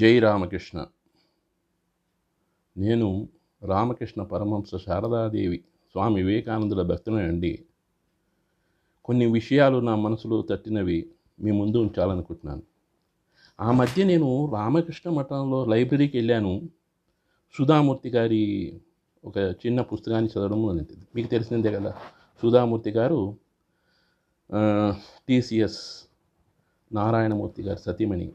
జై రామకృష్ణ. నేను రామకృష్ణ పరమహంస శారదాదేవి స్వామి వివేకానందుల భక్తునండి కొన్ని విషయాలు నా మనసులో తట్టినవి మీ ముందు ఉంచాలనుకుంటున్నాను. ఆ మధ్య నేను రామకృష్ణ మఠంలో లైబ్రరీకి వెళ్ళాను. సుధామూర్తి గారి ఒక చిన్న పుస్తకాన్ని చదవడం అనేది మీకు తెలిసిందే కదా. సుధామూర్తి గారు టీసీఎస్ నారాయణమూర్తి గారు సతీమణి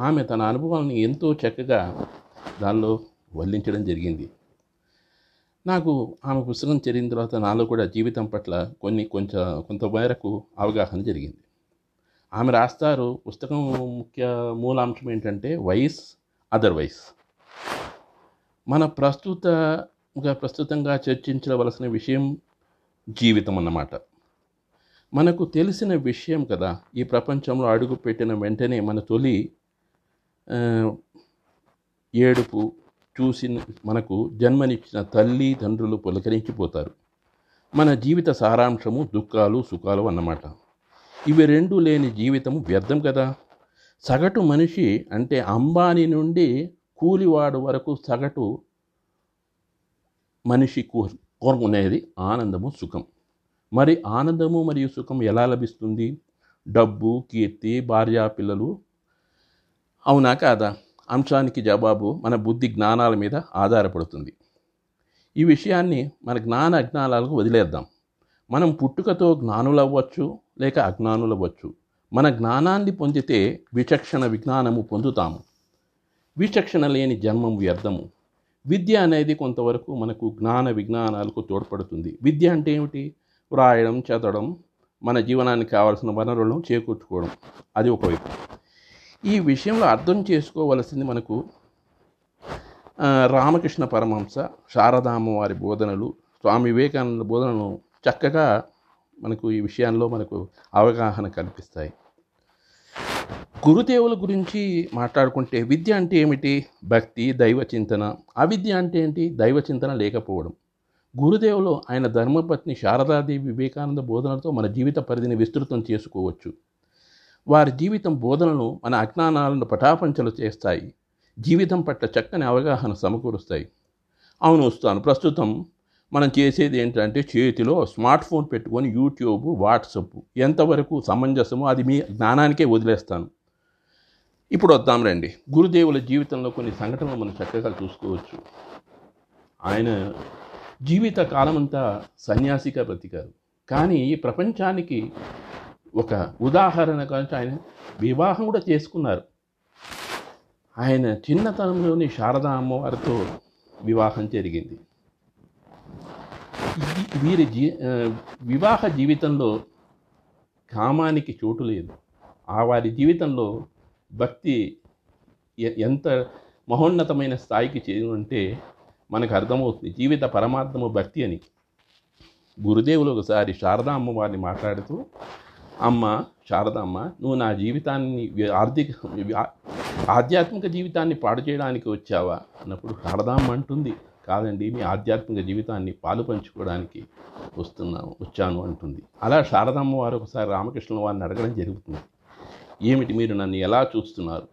ఆమె తన అనుభవాలను ఎంతో చక్కగా దానిలో వల్లించడం జరిగింది. నాకు ఆమె పుస్తకం చదివిన తర్వాత నాలో కూడా జీవితం పట్ల కొన్ని కొంచెం కొంతమేరకు అవగాహన జరిగింది. ఆమె రాస్తారు పుస్తకం ముఖ్య మూలాంశం ఏంటంటే వైస్ అదర్వైస్ మన ప్రస్తుతగా ప్రస్తుతంగా చర్చించవలసిన విషయం జీవితం అన్నమాట. మనకు తెలిసిన విషయం కదా ఈ ప్రపంచంలో అడుగు పెట్టిన వెంటనే మన తొలి ఏడుపు చూసి మనకు జన్మనిచ్చిన తల్లి తండ్రులు పులకరించిపోతారు. మన జీవిత సారాంశము దుఃఖాలు సుఖాలు అన్నమాట. ఇవి రెండు లేని జీవితం వ్యర్థం కదా? సగటు మనిషి అంటే అంబానీ నుండి కూలివాడు వరకు సగటు మనిషి కోరుకునేది ఆనందము సుఖం. మరి ఆనందము మరియు సుఖం ఎలా లభిస్తుంది? డబ్బు కీర్తి భార్యా పిల్లలు అవునా కాదా? అంశానికి జవాబు మన బుద్ధి జ్ఞానాల మీద ఆధారపడుతుంది. ఈ విషయాన్ని మన జ్ఞాన అజ్ఞానాలకు వదిలేద్దాం. మనం పుట్టుకతో జ్ఞానులవ్వచ్చు లేక అజ్ఞానులవ్వచ్చు. మన జ్ఞానాన్ని పొందితే విచక్షణ విజ్ఞానము పొందుతాము. విచక్షణ లేని జన్మం వ్యర్థము. విద్య అనేది కొంతవరకు మనకు జ్ఞాన విజ్ఞానాలకు తోడ్పడుతుంది. విద్య అంటే ఏమిటి? వ్రాయడం చదవడం మన జీవనానికి కావాల్సిన వనరులను చేకూర్చుకోవడం. అది ఒకవైపు. ఈ విషయంలో అర్థం చేసుకోవలసింది మనకు రామకృష్ణ పరమహంస శారదామ్మ వారి బోధనలు స్వామి వివేకానంద బోధనలు చక్కగా మనకు ఈ విషయాల్లో మనకు అవగాహన కల్పిస్తాయి. గురుదేవుల గురించి మాట్లాడుకుంటే విద్య అంటే ఏమిటి? భక్తి దైవ చింతన. అవిద్య అంటే ఏంటి? దైవ చింతన లేకపోవడం. గురుదేవులు ఆయన ధర్మపత్ని శారదాదేవి వివేకానంద బోధనలతో మన జీవిత పరిధిని విస్తృతం చేసుకోవచ్చు. వారి జీవితం బోధనలు మన అజ్ఞానాలను పటాపంచలు చేస్తాయి. జీవితం పట్ల చక్కని అవగాహన సమకూరుస్తాయి. అవును వస్తాను ప్రస్తుతం మనం చేసేది ఏంటంటే చేతిలో స్మార్ట్ ఫోన్ పెట్టుకొని యూట్యూబ్ వాట్సప్ ఎంతవరకు సమంజసమో అది మీ జ్ఞానానికే వదిలేస్తాను. ఇప్పుడు వద్దాం రండి. గురుదేవుల జీవితంలో కొన్ని సంఘటనలు మనం చక్కగా చూసుకోవచ్చు. ఆయన జీవిత కాలమంతా సన్యాసిగా బ్రతికారు. కానీ ఈ ప్రపంచానికి ఒక ఉదాహరణ కానీ ఆయన వివాహం కూడా చేసుకున్నారు. ఆయన చిన్నతనంలోని శారదా అమ్మవారితో వివాహం జరిగింది. వీరి జీ వివాహ జీవితంలో కామానికి చోటు లేదు. ఆ వారి జీవితంలో భక్తి ఎంత మహోన్నతమైన స్థాయికి చేరుంటే మనకు అర్థమవుతుంది. జీవిత పరమార్థము భక్తి అని. గురుదేవులు ఒకసారి శారదా అమ్మవారిని మాట్లాడుతూ అమ్మ శారదమ్మ నువ్వు నా జీవితాన్ని ఆర్థిక ఆధ్యాత్మిక జీవితాన్ని పాడు చేయడానికి వచ్చావా? అన్నప్పుడు శారదామ్మ అంటుంది కాదండి మీ ఆధ్యాత్మిక జీవితాన్ని పాలు పంచుకోవడానికి వస్తున్నాను వచ్చాను అంటుంది. అలా శారదమ్మ వారు ఒకసారి రామకృష్ణుల వారిని అడగడం జరుగుతుంది. ఏమిటి మీరు నన్ను ఎలా చూస్తున్నారు?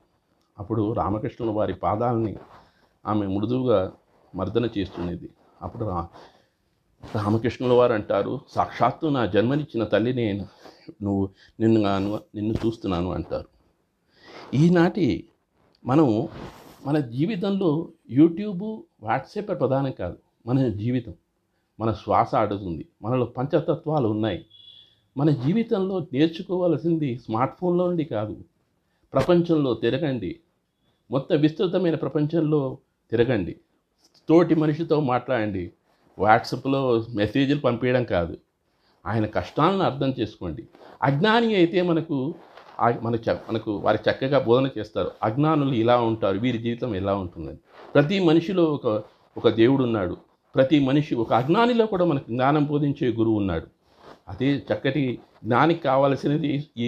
అప్పుడు రామకృష్ణుల వారి పాదాలని ఆమె మృదువుగా మర్దన చేస్తున్నది. అప్పుడు రా రామకృష్ణుల వారు అంటారు సాక్షాత్తు నా జన్మనిచ్చిన తల్లి నేను నువ్వు నిన్ను నిన్ను చూస్తున్నాను అంటారు. ఈనాటి మనం మన జీవితంలో యూట్యూబ్ వాట్సాప్ ప్రధానం కాదు మన జీవితం. మన శ్వాస ఆడుతుంది మనలో పంచతత్వాలు ఉన్నాయి. మన జీవితంలో నేర్చుకోవాల్సింది స్మార్ట్ ఫోన్లో నుండి కాదు ప్రపంచంలో తిరగండి. మొత్తం విస్తృతమైన ప్రపంచంలో తిరగండి. తోటి మనిషితో మాట్లాడండి. వాట్సాప్లో మెసేజ్లు పంపించడం కాదు. ఆయన కష్టాలను అర్థం చేసుకోండి. అజ్ఞాని అయితే మనకు మన మనకు వారి చక్కగా బోధన చేస్తారు. అజ్ఞానులు ఇలా ఉంటారు వీరి జీవితం ఎలా ఉంటుందని. ప్రతి మనిషిలో ఒక ఒక దేవుడు ఉన్నాడు. ప్రతి మనిషి ఒక అజ్ఞానిలో కూడా మనకు జ్ఞానం బోధించే గురువు ఉన్నాడు. అదే చక్కటి జ్ఞానికి కావాల్సినది ఈ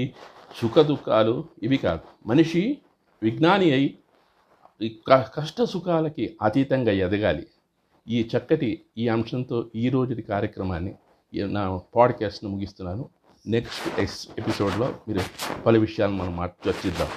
సుఖ దుఃఖాలు ఇవి కాదు. మనిషి విజ్ఞాని అయి కష్ట సుఖాలకి అతీతంగా ఎదగాలి. ఈ చక్కటి ఈ అంశంతో ఈ రోజుది కార్యక్రమాన్ని నా పాడ్కాస్ట్ను ముగిస్తున్నాను. నెక్స్ట్ ఎపిసోడ్లో మీరు పలు విషయాలు మనం చర్చిద్దాం.